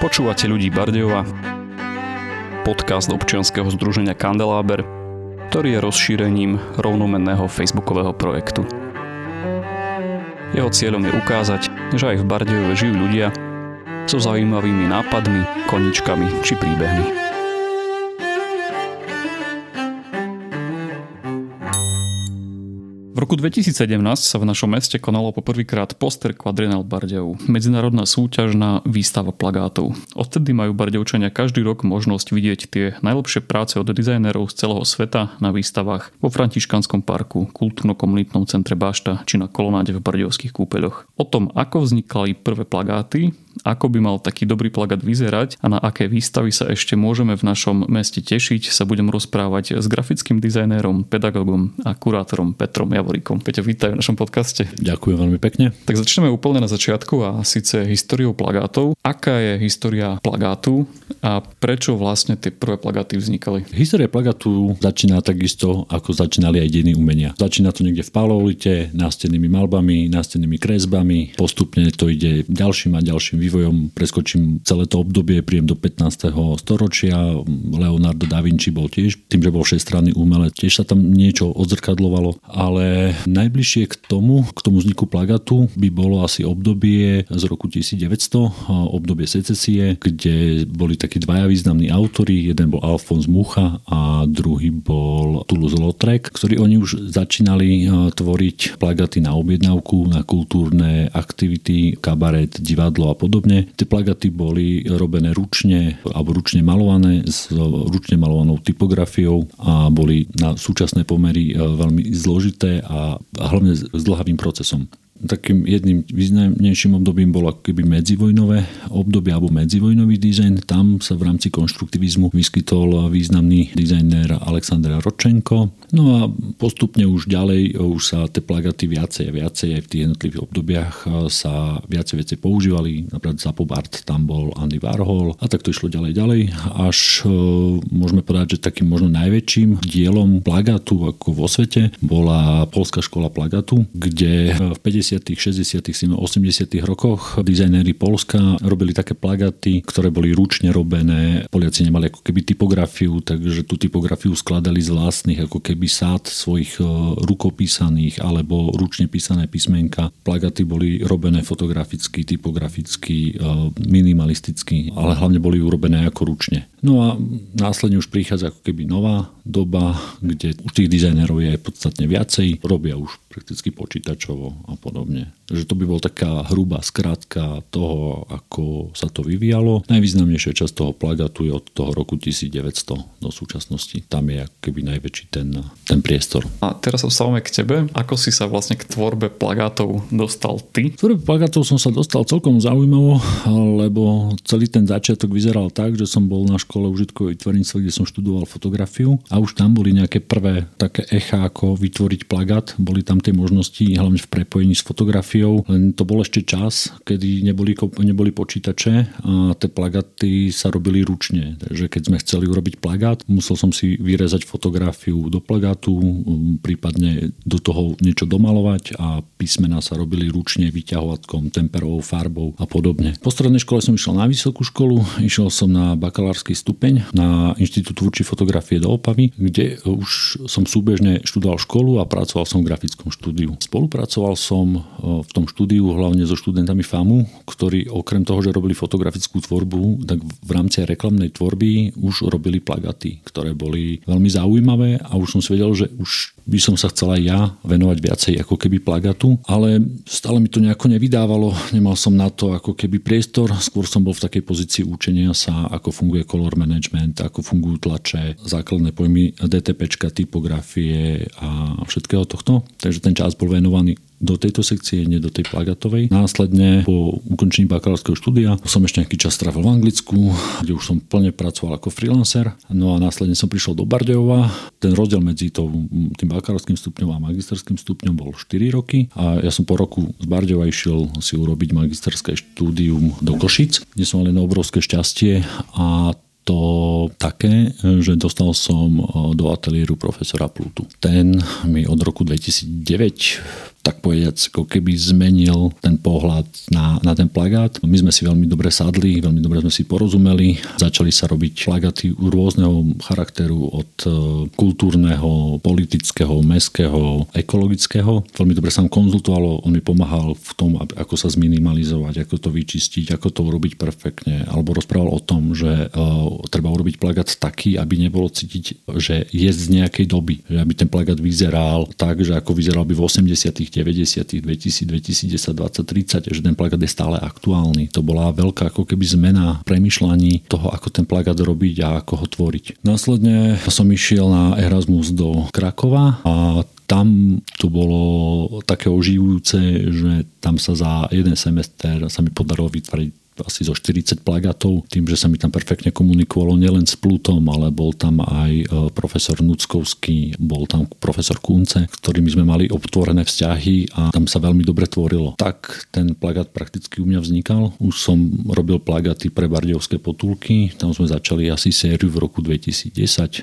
Počúvate ľudí Bardejova, podcast občianskeho združenia Kandeláber, ktorý je rozšírením rovnomenného facebookového projektu. Jeho cieľom je ukázať, že aj v Bardejove žijú ľudia so zaujímavými nápadmi, koničkami či príbehmi. Roku 2017 sa v našom meste konalo poprvýkrát poster Quadrenal Bardejov, medzinárodná súťaž na výstava plagátov. Odtedy majú Bardejovčania každý rok možnosť vidieť tie najlepšie práce od dizajnerov z celého sveta na výstavách vo Františkanskom parku, kultúrno-komunitnom centre Bašta či na kolonáde v Bardejovských kúpeľoch. O tom, ako vznikali prvé plagáty, ako by mal taký dobrý plagát vyzerať a na aké výstavy sa ešte môžeme v našom meste tešiť, sa budem rozprávať s grafickým dizajnérom, pedagógom a kurátorom Petrom Javorikom. Peťo, vítaj v našom podcaste. Ďakujem veľmi pekne. Tak začneme úplne na začiatku a síce históriou plagátov. Aká je história plagátu a prečo vlastne tie prvé plagáty vznikali? História plagátu začína takisto, ako začínali aj dejiny umenia. Začína to niekde v palolite, nástennými malbami, nástennými kresbami, postupne to ide ďalším a ďalším vývojom preskočím celé to obdobie, príjem do 15. storočia. Leonardo da Vinci bol tiež, tým, že bol všestranný umelec, tiež sa tam niečo odzrkadlovalo, ale najbližšie k tomu, k tomu vzniku plagatu by bolo asi obdobie z roku 1900, obdobie secesie, kde boli takí dvaja významní autory, jeden bol Alfons Mucha a druhý bol Toulouse-Lautrec, ktorí oni už začínali tvoriť plagaty na objednávku, na kultúrne aktivity, kabaret, divadlo a podobne podobne. Tie plagaty boli robené ručne alebo ručne malované s ručne malovanou typografiou a boli na súčasné pomery e, veľmi zložité a hlavne s dlhavým procesom takým jedným významnejším obdobím bolo keby medzivojnové obdobie alebo medzivojnový dizajn. Tam sa v rámci konštruktivizmu vyskytol významný dizajner Aleksandr Ročenko. No a postupne už ďalej už sa tie plagaty viacej a viacej aj v tých jednotlivých obdobiach sa viacej veci používali. Napríklad za Pobart tam bol Andy Warhol a tak to išlo ďalej ďalej. Až e, môžeme povedať, že takým možno najväčším dielom plagatu ako vo svete bola Polská škola plagatu, kde v 50 50., 60., 80. rokoch dizajnéri Polska robili také plagaty, ktoré boli ručne robené. Poliaci nemali ako keby typografiu, takže tú typografiu skladali z vlastných ako keby sád svojich e, rukopísaných alebo ručne písané písmenka. Plagaty boli robené fotograficky, typograficky, e, minimalisticky, ale hlavne boli urobené ako ručne. No a následne už prichádza ako keby nová doba, kde u tých dizajnerov je podstatne viacej, robia už prakticky počítačovo a podobne. Takže to by bol taká hrubá skrátka toho, ako sa to vyvíjalo. Najvýznamnejšia časť toho plagatu je od toho roku 1900 do súčasnosti. Tam je keby najväčší ten, ten priestor. A teraz sa vstávame k tebe. Ako si sa vlastne k tvorbe plagátov dostal ty? K tvorbe plagátov som sa dostal celkom zaujímavo, lebo celý ten začiatok vyzeral tak, že som bol na škole užitkovej tvorníctva, kde som študoval fotografiu a už tam boli nejaké prvé také echa, ako vytvoriť plagát. Boli tam tie možnosti, hlavne v prepojení s fotografiou len to bol ešte čas, kedy neboli, neboli počítače a tie plagaty sa robili ručne. Takže keď sme chceli urobiť plagát, musel som si vyrezať fotografiu do plagátu, prípadne do toho niečo domalovať a písmená sa robili ručne vyťahovatkom, temperovou farbou a podobne. Po strednej škole som išiel na vysokú školu, išiel som na bakalársky stupeň na Inštitút tvúrčí fotografie do Opavy, kde už som súbežne študoval školu a pracoval som v grafickom štúdiu. Spolupracoval som v v tom štúdiu hlavne so študentami FAMu, ktorí okrem toho, že robili fotografickú tvorbu, tak v rámci reklamnej tvorby už robili plagaty, ktoré boli veľmi zaujímavé a už som si vedel, že už by som sa chcela ja venovať viacej ako keby plagatu, ale stále mi to nejako nevydávalo, nemal som na to ako keby priestor, skôr som bol v takej pozícii učenia sa, ako funguje color management, ako fungujú tlače, základné pojmy DTPčka, typografie a všetkého tohto. Takže ten čas bol venovaný do tejto sekcie, nie do tej plagatovej. Následne po ukončení bakalárskeho štúdia som ešte nejaký čas strávil v Anglicku, kde už som plne pracoval ako freelancer. No a následne som prišiel do Bardejova. Ten rozdiel medzi tým bakalárským stupňom a magisterským stupňom bol 4 roky a ja som po roku z Bardejova išiel si urobiť magisterské štúdium do Košic, kde som mal jedno obrovské šťastie a to také, že dostal som do ateliéru profesora Plutu. Ten mi od roku 2009 tak povedať, ako keby zmenil ten pohľad na, na ten plagát. My sme si veľmi dobre sadli, veľmi dobre sme si porozumeli. Začali sa robiť plagáty rôzneho charakteru od e, kultúrneho, politického, mestského, ekologického. Veľmi dobre sa konzultovalo, on mi pomáhal v tom, ako sa zminimalizovať, ako to vyčistiť, ako to urobiť perfektne. Alebo rozprával o tom, že uh, treba urobiť plagát taký, aby nebolo cítiť, že je z nejakej doby. Že aby ten plagát vyzeral tak, že ako vyzeral by v 80., 90., 2000, 2010, 20, 30, že ten plagát je stále aktuálny. To bola veľká ako keby zmena premyšľaní toho, ako ten plagát robiť a ako ho tvoriť. Následne som išiel na Erasmus do Krakova a tam to bolo také oživujúce, že tam sa za jeden semester sa mi podarilo vytvoriť asi zo 40 plagátov, tým, že sa mi tam perfektne komunikovalo nielen s Plutom, ale bol tam aj e, profesor Nuckovský, bol tam profesor Kunce, ktorými sme mali obtvorené vzťahy a tam sa veľmi dobre tvorilo. Tak ten plagát prakticky u mňa vznikal. Už som robil plagáty pre Bardiovské potulky, tam sme začali asi sériu v roku 2010,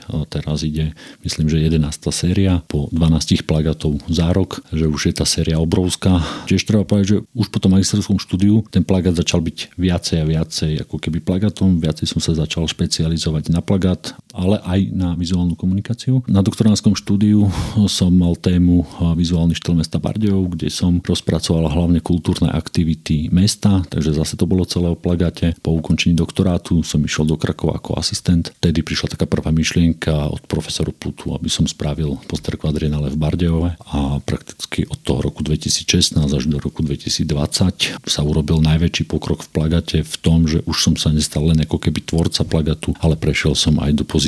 a teraz ide myslím, že 11. séria po 12 plagátov za rok, že už je tá séria obrovská. Tiež treba povedať, že už po tom magisterskom štúdiu ten plagát začal byť viacej a viacej ako keby plagatom, viacej som sa začal špecializovať na plagát, ale aj na vizuálnu komunikáciu. Na doktoránskom štúdiu som mal tému vizuálny štýl mesta Bardejov, kde som rozpracoval hlavne kultúrne aktivity mesta, takže zase to bolo celé o plagáte. Po ukončení doktorátu som išiel do Krakova ako asistent. Vtedy prišla taká prvá myšlienka od profesoru Plutu, aby som spravil poster kvadrinále v Bardejove a prakticky od toho roku 2016 až do roku 2020 sa urobil najväčší pokrok v plagate v tom, že už som sa nestal len ako keby tvorca plagatu, ale prešiel som aj do pozície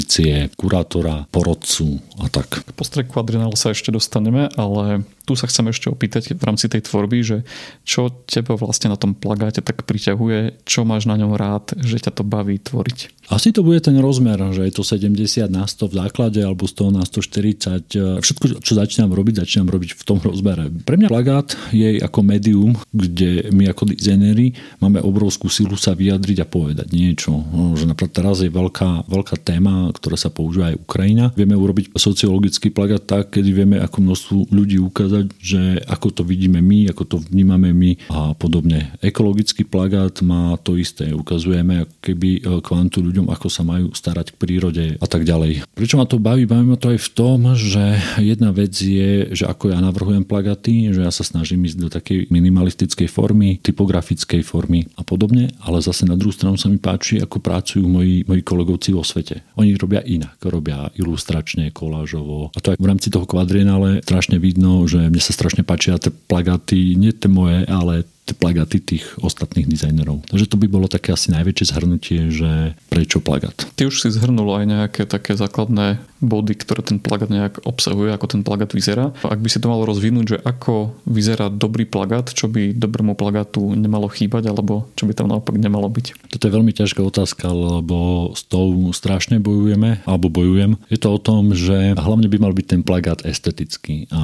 kurátora, porodcu a tak. Po postrek kvadrinál sa ešte dostaneme, ale tu sa chcem ešte opýtať v rámci tej tvorby, že čo teba vlastne na tom plagáte tak priťahuje, čo máš na ňom rád, že ťa to baví tvoriť? Asi to bude ten rozmer, že je to 70 na 100 v základe alebo 100 na 140. Všetko, čo začínam robiť, začínam robiť v tom rozmere. Pre mňa plagát je ako médium, kde my ako dizajneri máme obrovskú silu sa vyjadriť a povedať niečo. Že napríklad teraz je veľká, veľká téma, ktorá sa používa aj Ukrajina. Vieme urobiť sociologický plagát tak, kedy vieme ako množstvu ľudí ukázať, že ako to vidíme my, ako to vnímame my a podobne. Ekologický plagát má to isté. Ukazujeme ako keby e, kvantu ľuďom, ako sa majú starať k prírode a tak ďalej. Prečo ma to baví? Baví ma to aj v tom, že jedna vec je, že ako ja navrhujem plagaty, že ja sa snažím ísť do takej minimalistickej formy, typografickej formy a podobne, ale zase na druhú stranu sa mi páči, ako pracujú moji, moji kolegovci vo svete. Oni robia inak, robia ilustračne, kolážovo. A to aj v rámci toho kvadrienále strašne vidno, že mne sa strašne páčia tie plagaty, nie tie moje, ale plagaty tých ostatných dizajnerov. Takže to by bolo také asi najväčšie zhrnutie, že prečo plagát. Ty už si zhrnul aj nejaké také základné body, ktoré ten plagát nejak obsahuje, ako ten plagát vyzerá. Ak by si to mal rozvinúť, že ako vyzerá dobrý plagát, čo by dobrému plagátu nemalo chýbať, alebo čo by tam naopak nemalo byť? Toto je veľmi ťažká otázka, lebo s tou strašne bojujeme, alebo bojujem. Je to o tom, že hlavne by mal byť ten plagát estetický. A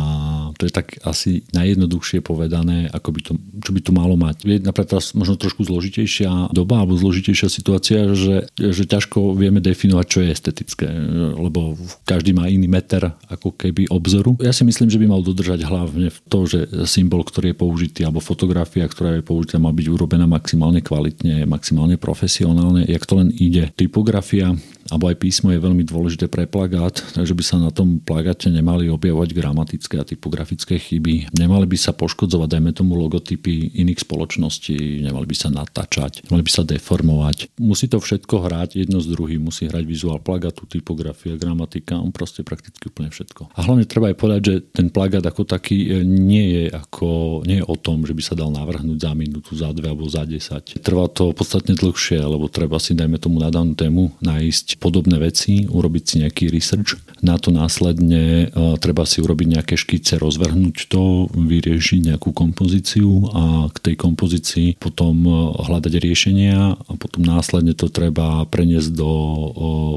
to je tak asi najjednoduchšie povedané, ako by to, čo by to malo mať. Je napríklad teraz možno trošku zložitejšia doba alebo zložitejšia situácia, že, že ťažko vieme definovať, čo je estetické, lebo každý má iný meter ako keby obzoru. Ja si myslím, že by mal dodržať hlavne to, že symbol, ktorý je použitý, alebo fotografia, ktorá je použitá, má byť urobená maximálne kvalitne, maximálne profesionálne, jak to len ide. Typografia alebo aj písmo je veľmi dôležité pre plagát, takže by sa na tom plagáte nemali objavovať gramatické a typografické chyby. Nemali by sa poškodzovať, dajme tomu, logotypy iných spoločností, nemali by sa natáčať, nemali by sa deformovať. Musí to všetko hrať jedno z druhým, musí hrať vizuál plagátu, typografia, gramatika, on proste prakticky úplne všetko. A hlavne treba aj povedať, že ten plagát ako taký e, nie je, ako, nie je o tom, že by sa dal navrhnúť za minútu, za dve alebo za desať. Trvá to podstatne dlhšie, lebo treba si, dajme tomu na danú tému, nájsť podobné veci, urobiť si nejaký research. Na to následne e, treba si urobiť nejaké škice, rozvrhnúť to, vyriešiť nejakú kompozíciu a k tej kompozícii potom e, hľadať riešenia a potom následne to treba preniesť do e,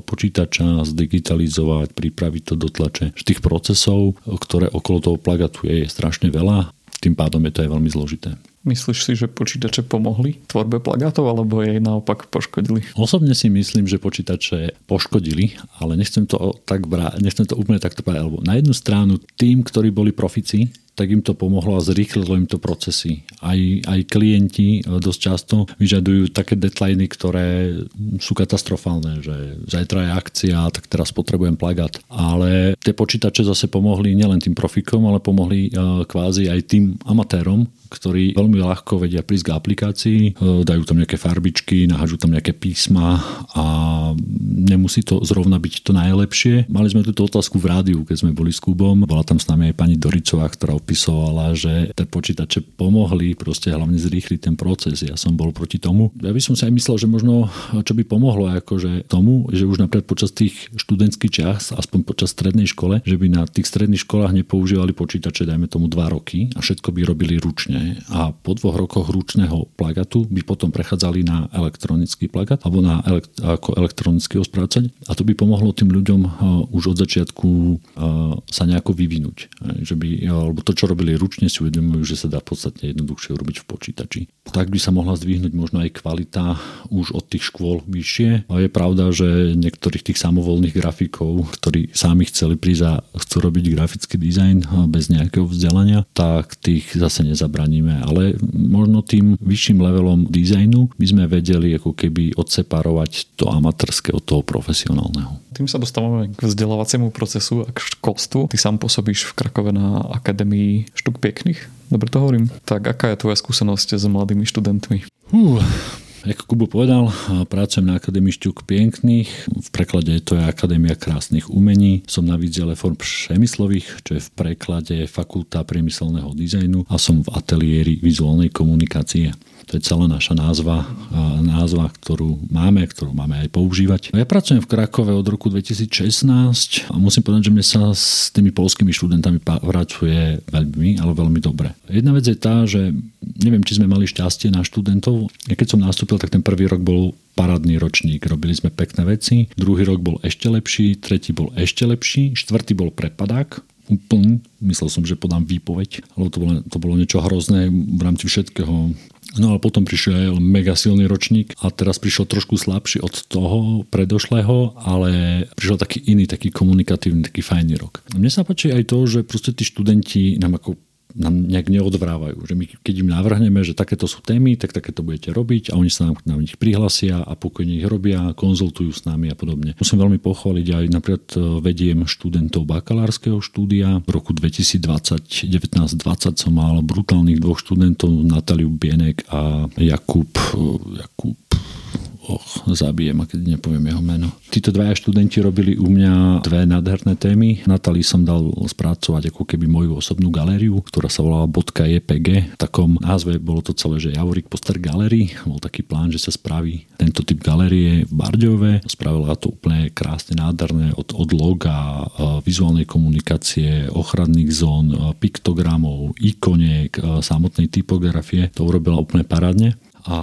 počítača, zdigitalizovať, pripraviť to do tlače. Tých procesov, ktoré okolo toho plagatu je, je strašne veľa, tým pádom je to aj veľmi zložité. Myslíš si, že počítače pomohli tvorbe plagátov, alebo jej naopak poškodili? Osobne si myslím, že počítače poškodili, ale nechcem to tak brať, nechcem to úplne takto povedať. Na jednu stranu tým, ktorí boli profici, tak im to pomohlo a zrýchlilo im to procesy. Aj, aj klienti dosť často vyžadujú také deadliny, ktoré sú katastrofálne, že zajtra je akcia, tak teraz potrebujem plagát. Ale tie počítače zase pomohli nielen tým profikom, ale pomohli e, kvázi aj tým amatérom, ktorí veľmi ľahko vedia prísť k aplikácii, e, dajú tam nejaké farbičky, nahážu tam nejaké písma a nemusí to zrovna byť to najlepšie. Mali sme túto otázku v rádiu, keď sme boli s Kubom. Bola tam s nami aj pani Doricová, ktorá opisovala, že tie počítače pomohli proste hlavne zrýchliť ten proces. Ja som bol proti tomu. Ja by som si aj myslel, že možno čo by pomohlo akože tomu, že už napríklad počas tých študentských čas, aspoň počas strednej škole, že by na tých stredných školách nepoužívali počítače, dajme tomu dva roky a všetko by robili ručne a po dvoch rokoch ručného plagatu by potom prechádzali na elektronický plagat alebo na elekt- ako elektronický spracovať a to by pomohlo tým ľuďom uh, už od začiatku uh, sa nejako vyvinúť. Že by, alebo to, čo robili ručne, si uvedomujú, že sa dá podstatne jednoduchšie urobiť v počítači. Tak by sa mohla zdvihnúť možno aj kvalita už od tých škôl vyššie. Je pravda, že niektorých tých samovolných grafikov, ktorí sami chceli prísť a chcú robiť grafický dizajn bez nejakého vzdelania, tak tých zase nezabráni zabraníme, ale možno tým vyšším levelom dizajnu by sme vedeli ako keby odseparovať to amatérske od toho profesionálneho. Tým sa dostávame k vzdelávaciemu procesu a k školstvu. Ty sám pôsobíš v Krakove na Akadémii štuk pekných, dobre to hovorím. Tak aká je tvoja skúsenosť s mladými študentmi? Uh, ako Kubo povedal, pracujem na Akadémii šťuk piękných, v preklade to je Akadémia krásnych umení. Som na výdziele form přemyslových, čo je v preklade Fakulta priemyselného dizajnu a som v ateliéri vizuálnej komunikácie. To je celá naša názva, názva, ktorú máme, ktorú máme aj používať. Ja pracujem v Krakove od roku 2016 a musím povedať, že mne sa s tými polskými študentami pracuje veľmi, ale veľmi dobre. Jedna vec je tá, že neviem, či sme mali šťastie na študentov. Ja keď som nastúpil, tak ten prvý rok bol parádny ročník. Robili sme pekné veci. Druhý rok bol ešte lepší, tretí bol ešte lepší, štvrtý bol prepadák úplný. Myslel som, že podám výpoveď, ale to bolo, to bolo niečo hrozné v rámci všetkého No ale potom prišiel mega silný ročník a teraz prišiel trošku slabší od toho predošlého, ale prišiel taký iný, taký komunikatívny, taký fajný rok. Mne sa páči aj to, že proste tí študenti nám ako nám nejak neodvrávajú. Že my keď im navrhneme, že takéto sú témy, tak takéto budete robiť a oni sa nám na nich prihlasia a pokojne ich robia, konzultujú s nami a podobne. Musím veľmi pochváliť aj napríklad e, vediem študentov bakalárskeho štúdia. V roku 2020, 19-20 som mal brutálnych dvoch študentov, Nataliu Bienek a Jakub, e, Jakub och, zabijem, keď nepoviem jeho meno. Títo dvaja študenti robili u mňa dve nádherné témy. Natali som dal spracovať ako keby moju osobnú galériu, ktorá sa volala .jpg. V takom názve bolo to celé, že Javorik Poster Gallery. Bol taký plán, že sa spraví tento typ galérie v Barďove. Spravila to úplne krásne, nádherné od, od loga, vizuálnej komunikácie, ochranných zón, piktogramov, ikoniek, samotnej typografie. To urobila úplne parádne. A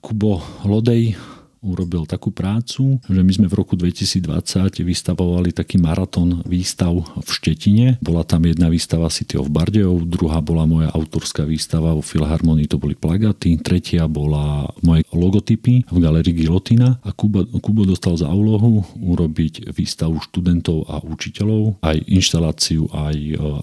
Kubo Lodej urobil takú prácu, že my sme v roku 2020 vystavovali taký maratón výstav v Štetine. Bola tam jedna výstava City of Bardejov, druhá bola moja autorská výstava vo Filharmonii, to boli plagaty, tretia bola moje logotypy v galerii Gilotina a Kubo, Kubo dostal za úlohu urobiť výstavu študentov a učiteľov, aj inštaláciu, aj,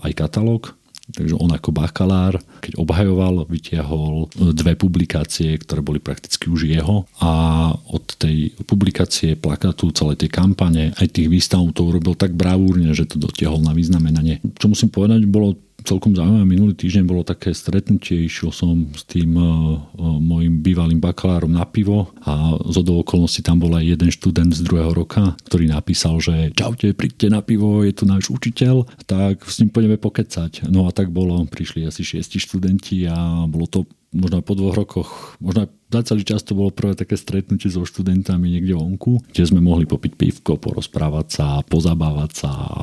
aj katalóg Takže on ako bakalár, keď obhajoval, vytiahol dve publikácie, ktoré boli prakticky už jeho a od tej publikácie, plakatu, celej tej kampane, aj tých výstav to urobil tak bravúrne, že to dotiahol na vyznamenanie. Čo musím povedať, bolo celkom zaujímavé. Minulý týždeň bolo také stretnutie, išiel som s tým uh, uh, môjim bývalým bakalárom na pivo a z okolností tam bol aj jeden študent z druhého roka, ktorý napísal, že čaute, príďte na pivo, je tu náš učiteľ, tak s ním pôjdeme pokecať. No a tak bolo, prišli asi šiesti študenti a bolo to možno po dvoch rokoch, možno za celý čas to bolo prvé také stretnutie so študentami niekde vonku, kde sme mohli popiť pivko, porozprávať sa, pozabávať sa a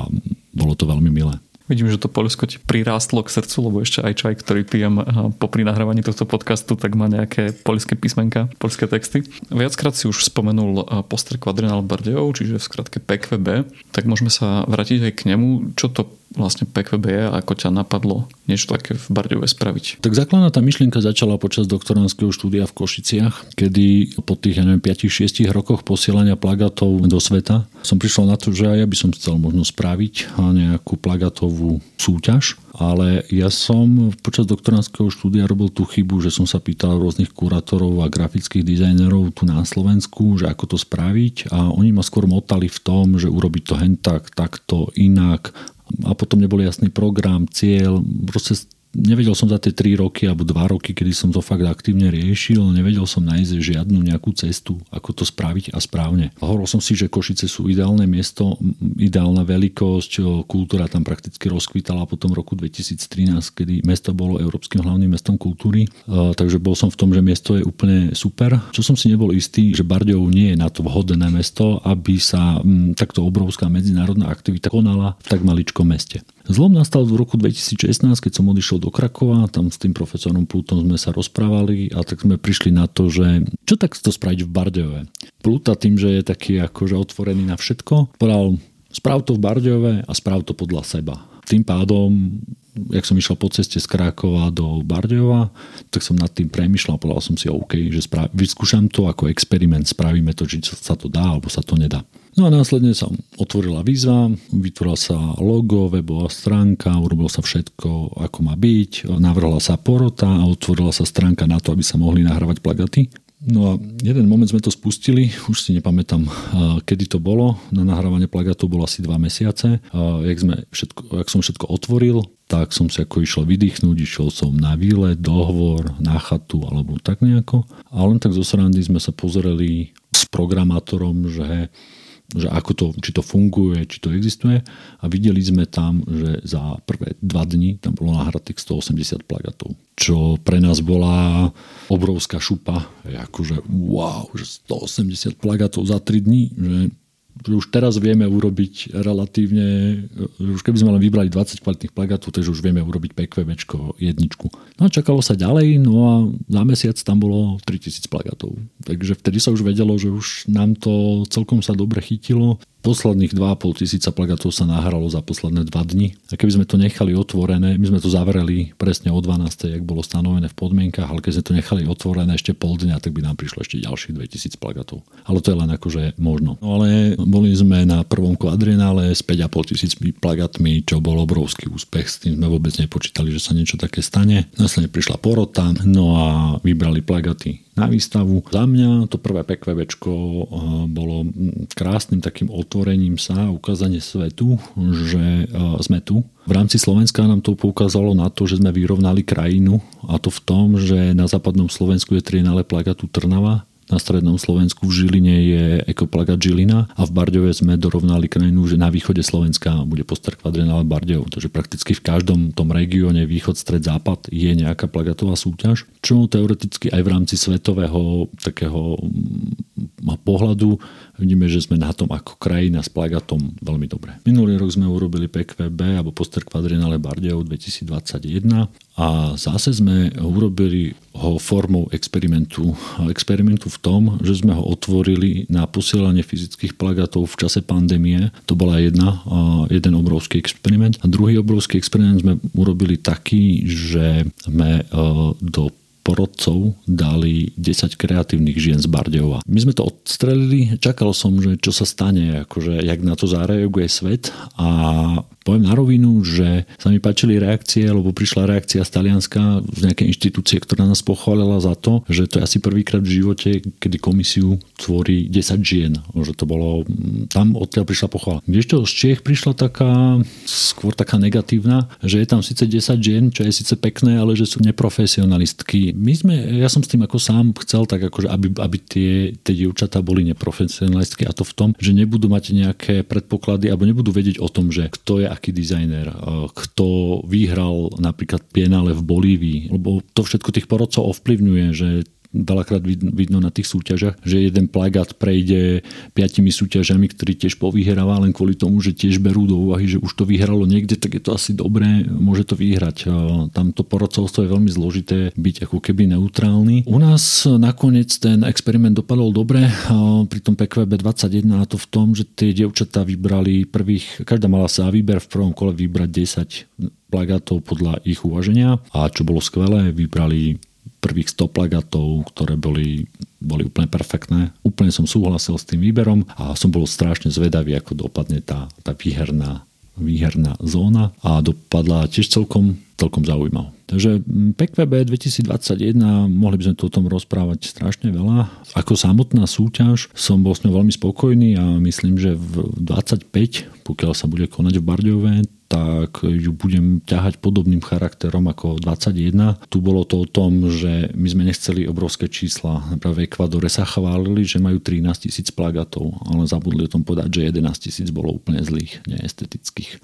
bolo to veľmi milé. Vidím, že to Polsko ti prirástlo k srdcu, lebo ešte aj čaj, ktorý pijem popri nahrávaní tohto podcastu, tak má nejaké polské písmenka, polské texty. Viackrát si už spomenul poster Quadrenal Bardejov, čiže v skratke PQB, tak môžeme sa vrátiť aj k nemu. Čo to vlastne PQB je a ako ťa napadlo niečo také v Bardejove spraviť? Tak základná tá myšlienka začala počas doktoránskeho štúdia v Košiciach, kedy po tých, ja neviem, 5-6 rokoch posielania plagatov do sveta som prišiel na to, že aj ja by som chcel možno spraviť nejakú plagatovú plagátovú súťaž, ale ja som počas doktoránskeho štúdia robil tú chybu, že som sa pýtal rôznych kurátorov a grafických dizajnerov tu na Slovensku, že ako to spraviť a oni ma skôr motali v tom, že urobiť to hen tak, takto, inak. A potom nebol jasný program, cieľ, proste nevedel som za tie 3 roky alebo 2 roky, kedy som to fakt aktívne riešil, nevedel som nájsť žiadnu nejakú cestu, ako to spraviť a správne. Hovoril som si, že Košice sú ideálne miesto, ideálna veľkosť, kultúra tam prakticky rozkvitala potom v roku 2013, kedy mesto bolo Európskym hlavným mestom kultúry, takže bol som v tom, že miesto je úplne super. Čo som si nebol istý, že Bardejov nie je na to vhodné mesto, aby sa takto obrovská medzinárodná aktivita konala v tak maličkom meste. Zlom nastal v roku 2016, keď som odišiel do Krakova, tam s tým profesorom Plutom sme sa rozprávali a tak sme prišli na to, že čo tak to spraviť v Bardejove. Pluta tým, že je taký akože otvorený na všetko, povedal, správ to v Bardejove a správ to podľa seba. Tým pádom jak som išiel po ceste z Krakova do Bardejova, tak som nad tým premyšľal, povedal som si OK, že spra- vyskúšam to ako experiment, spravíme to, či sa to dá, alebo sa to nedá. No a následne sa otvorila výzva, vytvorila sa logo, webová stránka, urobilo sa všetko, ako má byť, navrhla sa porota a otvorila sa stránka na to, aby sa mohli nahrávať plagaty. No a jeden moment sme to spustili, už si nepamätám, kedy to bolo. Na nahrávanie plagátov bolo asi dva mesiace. Jak, sme všetko, jak som všetko otvoril, tak som si ako išiel vydýchnuť, išiel som na výlet, dohovor, na chatu alebo tak nejako. A len tak zo srandy sme sa pozreli s programátorom, že že ako to, či to funguje, či to existuje. A videli sme tam, že za prvé dva dni tam bolo nahratých 180 plagátov, čo pre nás bola obrovská šupa, akože wow, že 180 plagátov za 3 dní, že už teraz vieme urobiť relatívne, že už keby sme len vybrali 20 kvalitných plagátov, takže už vieme urobiť PQVčko jedničku. No a čakalo sa ďalej, no a za mesiac tam bolo 3000 plagátov. Takže vtedy sa už vedelo, že už nám to celkom sa dobre chytilo. Posledných 2,5 tisíca plagátov sa nahralo za posledné 2 dni. A keby sme to nechali otvorené, my sme to zavreli presne o 12. jak bolo stanovené v podmienkach, ale keď sme to nechali otvorené ešte pol dňa, tak by nám prišlo ešte ďalších 2000 plagátov. Ale to je len akože možno. No ale boli sme na prvom kvadrinále s 5,5 tisíc plagátmi, čo bol obrovský úspech. S tým sme vôbec nepočítali, že sa niečo také stane. Následne prišla porota, no a vybrali plagaty na výstavu. Za mňa to prvé PQVčko eh, bolo krásnym takým otvorením sa, ukázanie svetu, že eh, sme tu. V rámci Slovenska nám to poukázalo na to, že sme vyrovnali krajinu a to v tom, že na západnom Slovensku je trienale plagatu Trnava, na strednom Slovensku v Žiline je ekoplagat Žilina a v Bardejove sme dorovnali krajinu, že na východe Slovenska bude poster kvadrenále Bardejov. Takže prakticky v každom tom regióne východ, stred, západ je nejaká plagatová súťaž, čo teoreticky aj v rámci svetového takého mm, pohľadu vidíme, že sme na tom ako krajina s plagatom veľmi dobre. Minulý rok sme urobili PQB alebo poster kvadrenále Bardejov 2021 a zase sme urobili ho formou experimentu. Experimentu v tom, že sme ho otvorili na posielanie fyzických plagátov v čase pandémie. To bola jedna, jeden obrovský experiment. A druhý obrovský experiment sme urobili taký, že sme e, do porodcov dali 10 kreatívnych žien z Bardejova. My sme to odstrelili, čakal som, že čo sa stane, akože jak na to zareaguje svet a poviem na rovinu, že sa mi páčili reakcie, lebo prišla reakcia z Talianska z nejakej inštitúcie, ktorá nás pochválila za to, že to je asi prvýkrát v živote, kedy komisiu tvorí 10 žien. Že to bolo, tam odtiaľ prišla pochvala. Kdežto z Čiech prišla taká, skôr taká negatívna, že je tam síce 10 žien, čo je síce pekné, ale že sú neprofesionalistky. My sme, ja som s tým ako sám chcel, tak akože, aby, aby tie, tie dievčatá boli neprofesionalistky a to v tom, že nebudú mať nejaké predpoklady alebo nebudú vedieť o tom, že kto je aký dizajner, kto vyhral napríklad Pienale v Bolívii, lebo to všetko tých porodcov ovplyvňuje, že veľakrát vidno na tých súťažiach, že jeden plagát prejde piatimi súťažami, ktorý tiež povyhráva len kvôli tomu, že tiež berú do úvahy, že už to vyhralo niekde, tak je to asi dobré, môže to vyhrať. Tamto porodcovstvo je veľmi zložité byť ako keby neutrálny. U nás nakoniec ten experiment dopadol dobre, pri tom PQB 21 a to v tom, že tie dievčatá vybrali prvých, každá mala sa výber v prvom kole vybrať 10 plagátov podľa ich uvaženia a čo bolo skvelé, vybrali prvých 100 plagátov, ktoré boli, boli úplne perfektné. Úplne som súhlasil s tým výberom a som bol strašne zvedavý, ako dopadne tá, tá výherná výherná zóna a dopadla tiež celkom, celkom zaujímavé. Takže PQB 2021, mohli by sme tu o tom rozprávať strašne veľa. Ako samotná súťaž som bol s ňou veľmi spokojný a myslím, že v 25, pokiaľ sa bude konať v Bardiove, tak ju budem ťahať podobným charakterom ako 21. Tu bolo to o tom, že my sme nechceli obrovské čísla. Napríklad v Ekvadore sa chválili, že majú 13 tisíc plagátov, ale zabudli o tom povedať, že 11 tisíc bolo úplne zlých, neestetických.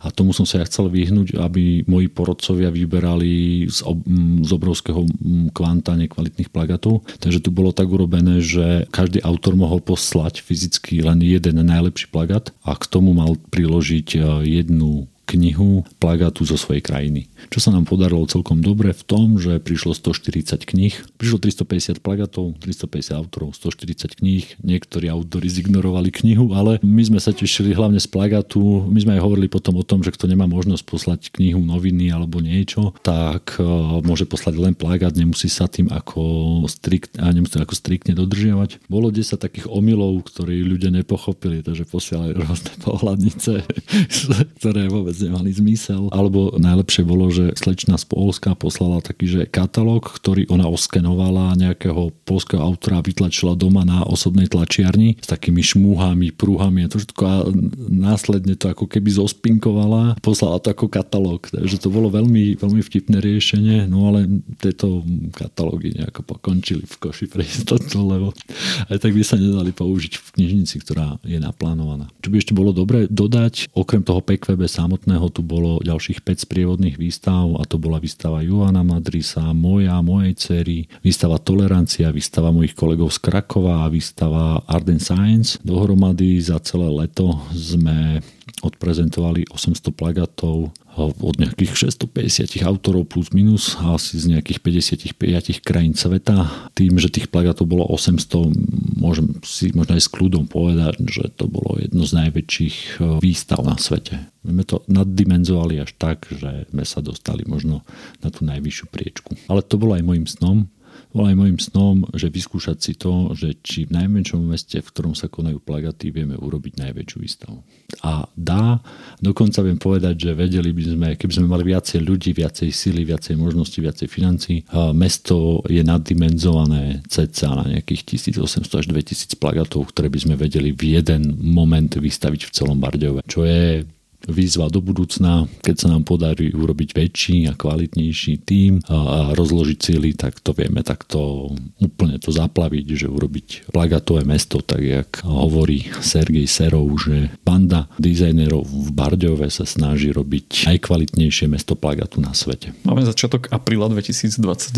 A tomu som sa ja chcel vyhnúť, aby moji porodcovia vyberali z, ob, z obrovského kvanta nekvalitných plagátov. Takže tu bolo tak urobené, že každý autor mohol poslať fyzicky len jeden najlepší plagát a k tomu mal priložiť e, jednu knihu plagátu zo svojej krajiny. Čo sa nám podarilo celkom dobre v tom, že prišlo 140 kníh, prišlo 350 plagátov, 350 autorov, 140 kníh, niektorí autory zignorovali knihu, ale my sme sa tešili hlavne z plagátu, my sme aj hovorili potom o tom, že kto nemá možnosť poslať knihu, noviny alebo niečo, tak uh, môže poslať len plagát, nemusí sa tým ako, strikt, a nemusí ako striktne dodržiavať. Bolo 10 takých omylov, ktorí ľudia nepochopili, takže posielali rôzne pohľadnice, ktoré vôbec nemali zmysel. Alebo najlepšie bolo, že slečna z Polska poslala taký, že katalóg, ktorý ona oskenovala nejakého polského autora vytlačila doma na osobnej tlačiarni s takými šmúhami, prúhami a to všetko a následne to ako keby zospinkovala, poslala to ako katalóg. Takže to bolo veľmi, veľmi vtipné riešenie, no ale tieto katalógy nejako pokončili v koši pre istotu, lebo aj tak by sa nedali použiť v knižnici, ktorá je naplánovaná. Čo by ešte bolo dobre dodať, okrem toho PQB samotného samotného tu bolo ďalších 5 sprievodných výstav a to bola výstava Joana Madrisa, moja, mojej cery, výstava Tolerancia, výstava mojich kolegov z Krakova a výstava Art and Science. Dohromady za celé leto sme odprezentovali 800 plagátov od nejakých 650 autorov plus minus asi z nejakých 55 krajín sveta. Tým, že tých plagátov bolo 800, môžem si možno aj s kľudom povedať, že to bolo jedno z najväčších e, výstav na svete. My sme to naddimenzovali až tak, že sme sa dostali možno na tú najvyššiu priečku. Ale to bolo aj môjim snom, bol aj môjim snom, že vyskúšať si to, že či v najmenšom meste, v ktorom sa konajú plagaty, vieme urobiť najväčšiu výstavu. A dá, dokonca viem povedať, že vedeli by sme, keby sme mali viacej ľudí, viacej sily, viacej možností, viacej financí, mesto je naddimenzované cca na nejakých 1800 až 2000 plagatov, ktoré by sme vedeli v jeden moment vystaviť v celom Bardejove, čo je výzva do budúcna, keď sa nám podarí urobiť väčší a kvalitnejší tím a rozložiť síly, tak to vieme takto úplne to zaplaviť, že urobiť plagatové mesto, tak jak hovorí Sergej Serov, že banda dizajnerov v Bardiove sa snaží robiť najkvalitnejšie mesto plagatu na svete. Máme začiatok apríla 2022.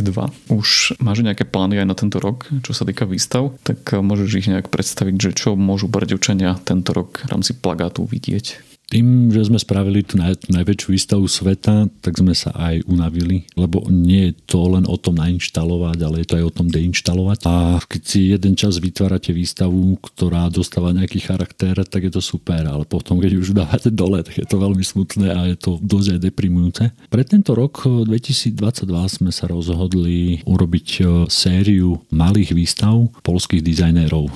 Už máš nejaké plány aj na tento rok, čo sa týka výstav, tak môžeš ich nejak predstaviť, že čo môžu Bardevčania tento rok v rámci plagátu vidieť? Tým, že sme spravili tú naj, najväčšiu výstavu sveta, tak sme sa aj unavili, lebo nie je to len o tom nainštalovať, ale je to aj o tom deinštalovať. A keď si jeden čas vytvárate výstavu, ktorá dostáva nejaký charakter, tak je to super, ale potom, keď už dávate dole, tak je to veľmi smutné a je to dosť aj deprimujúce. Pre tento rok 2022 sme sa rozhodli urobiť e, sériu malých výstav polských dizajnérov.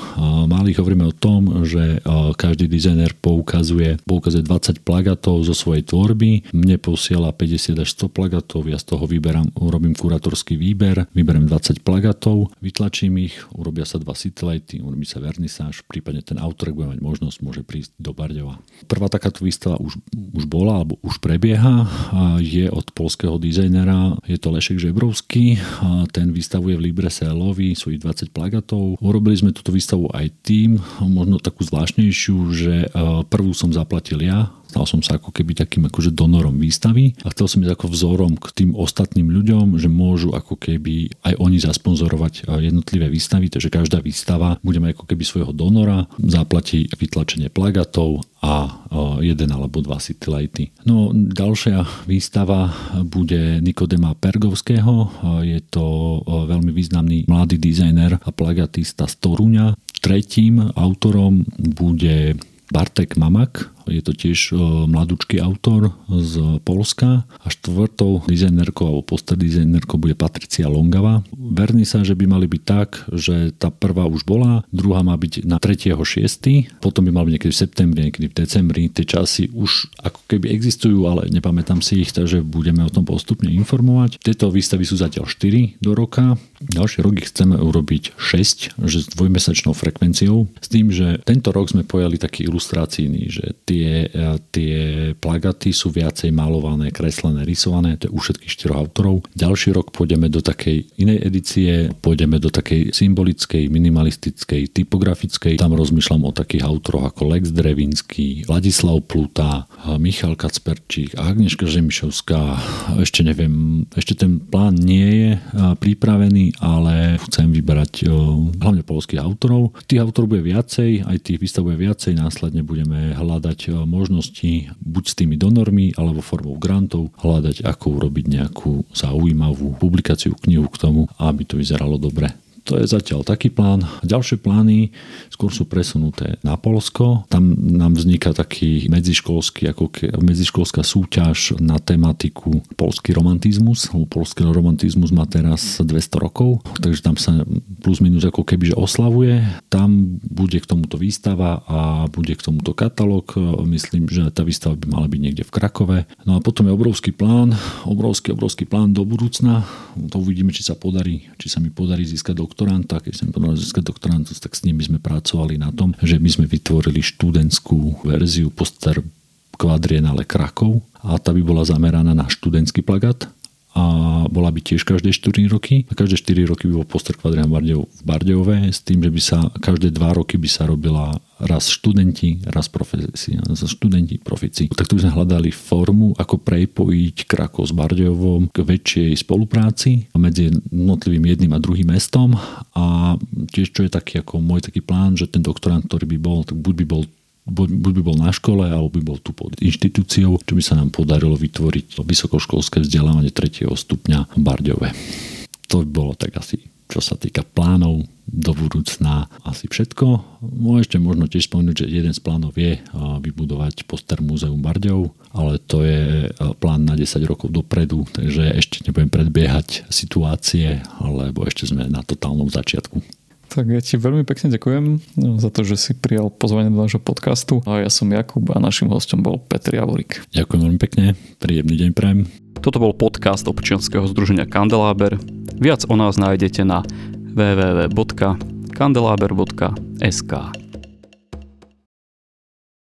Malých hovoríme o tom, že e, každý dizajner poukazuje, poukazuje 20 plagátov zo svojej tvorby, mne posiela 50 až 100 plagátov, ja z toho vyberám, urobím kuratorský výber, vyberiem 20 plagátov, vytlačím ich, urobia sa dva citylighty, urobí sa vernisáž, prípadne ten autor, bude mať možnosť, môže prísť do Bardeva. Prvá takáto výstava už, už bola, alebo už prebieha, je od polského dizajnera, je to Lešek Žebrovský, ten vystavuje v Librese Lovi svojich 20 plagátov. Urobili sme túto výstavu aj tým, možno takú zvláštnejšiu, že prvú som zaplatil ja, Stal som sa ako keby takým akože donorom výstavy a chcel som byť ako vzorom k tým ostatným ľuďom, že môžu ako keby aj oni zasponzorovať jednotlivé výstavy, takže každá výstava bude mať ako keby svojho donora, zaplatí vytlačenie plagatov a jeden alebo dva citylighty. No ďalšia výstava bude Nikodema Pergovského, je to veľmi významný mladý dizajner a plagatista z Toruňa. Tretím autorom bude Bartek Mamak, je to tiež mladúčky autor z Polska a štvrtou dizajnerkou alebo poster dizajnerkou bude Patricia Longava. Verní sa, že by mali byť tak, že tá prvá už bola, druhá má byť na 3.6., potom by mal byť niekedy v septembri, niekedy v decembri. Tie časy už ako keby existujú, ale nepamätám si ich, takže budeme o tom postupne informovať. Tieto výstavy sú zatiaľ 4 do roka. Ďalší rok ich chceme urobiť 6, že s dvojmesačnou frekvenciou. S tým, že tento rok sme pojali taký ilustráciný, že tie, e, tie plagaty sú viacej malované, kreslené, rysované, to je u všetkých štyroch autorov. Ďalší rok pôjdeme do takej inej edície, pôjdeme do takej symbolickej, minimalistickej, typografickej. Tam rozmýšľam o takých autoroch ako Lex Drevinsky, Ladislav Pluta, Michal Kacperčík, Agneška Žemišovská. Ešte neviem, ešte ten plán nie je pripravený, ale chcem vybrať hlavne polských autorov. Tých autorov bude viacej, aj tých výstav bude viacej, následne budeme hľadať možnosti buď s tými donormi, alebo formou grantov, hľadať ako urobiť nejakú zaujímavú publikáciu, knihu k tomu, aby to vyzeralo dobre. To je zatiaľ taký plán. Ďalšie plány skôr sú presunuté na Polsko. Tam nám vzniká taký medziškolský, ako ke, medziškolská súťaž na tematiku polský romantizmus. Polský romantizmus má teraz 200 rokov, takže tam sa plus minus ako keby že oslavuje. Tam bude k tomuto výstava a bude k tomuto katalóg. Myslím, že tá výstava by mala byť niekde v Krakove. No a potom je obrovský plán, obrovský, obrovský plán do budúcna. To uvidíme, či sa podarí, či sa mi podarí získať doktor doktoranta, keď som podaril získať doktoranta, tak s nimi sme pracovali na tom, že my sme vytvorili študentskú verziu poster kvadrienale Krakov a tá by bola zameraná na študentský plagát a bola by tiež každé 4 roky. A každé 4 roky by bol poster kvadrian v Bardejove s tým, že by sa každé 2 roky by sa robila raz študenti, raz profesi, študenti, profici. Takto by sme hľadali formu, ako prepojiť Krakov s Bardejovom k väčšej spolupráci medzi jednotlivým jedným a druhým mestom a tiež čo je taký ako môj taký plán, že ten doktorant, ktorý by bol, tak buď by bol buď by bol na škole, alebo by bol tu pod inštitúciou, čo by sa nám podarilo vytvoriť vysokoškolské vzdelávanie 3. stupňa v Barďove. To by bolo tak asi čo sa týka plánov do budúcna asi všetko. No ešte možno tiež spomenúť, že jeden z plánov je vybudovať poster Múzeum Bardejov, ale to je plán na 10 rokov dopredu, takže ešte nebudem predbiehať situácie, lebo ešte sme na totálnom začiatku. Tak ja ti veľmi pekne ďakujem no, za to, že si prijal pozvanie do nášho podcastu. A ja som Jakub a našim hostom bol Petr Javorik. Ďakujem veľmi pekne, príjemný deň prajem. Toto bol podcast občianského združenia Kandeláber. Viac o nás nájdete na www.kandelaber.sk.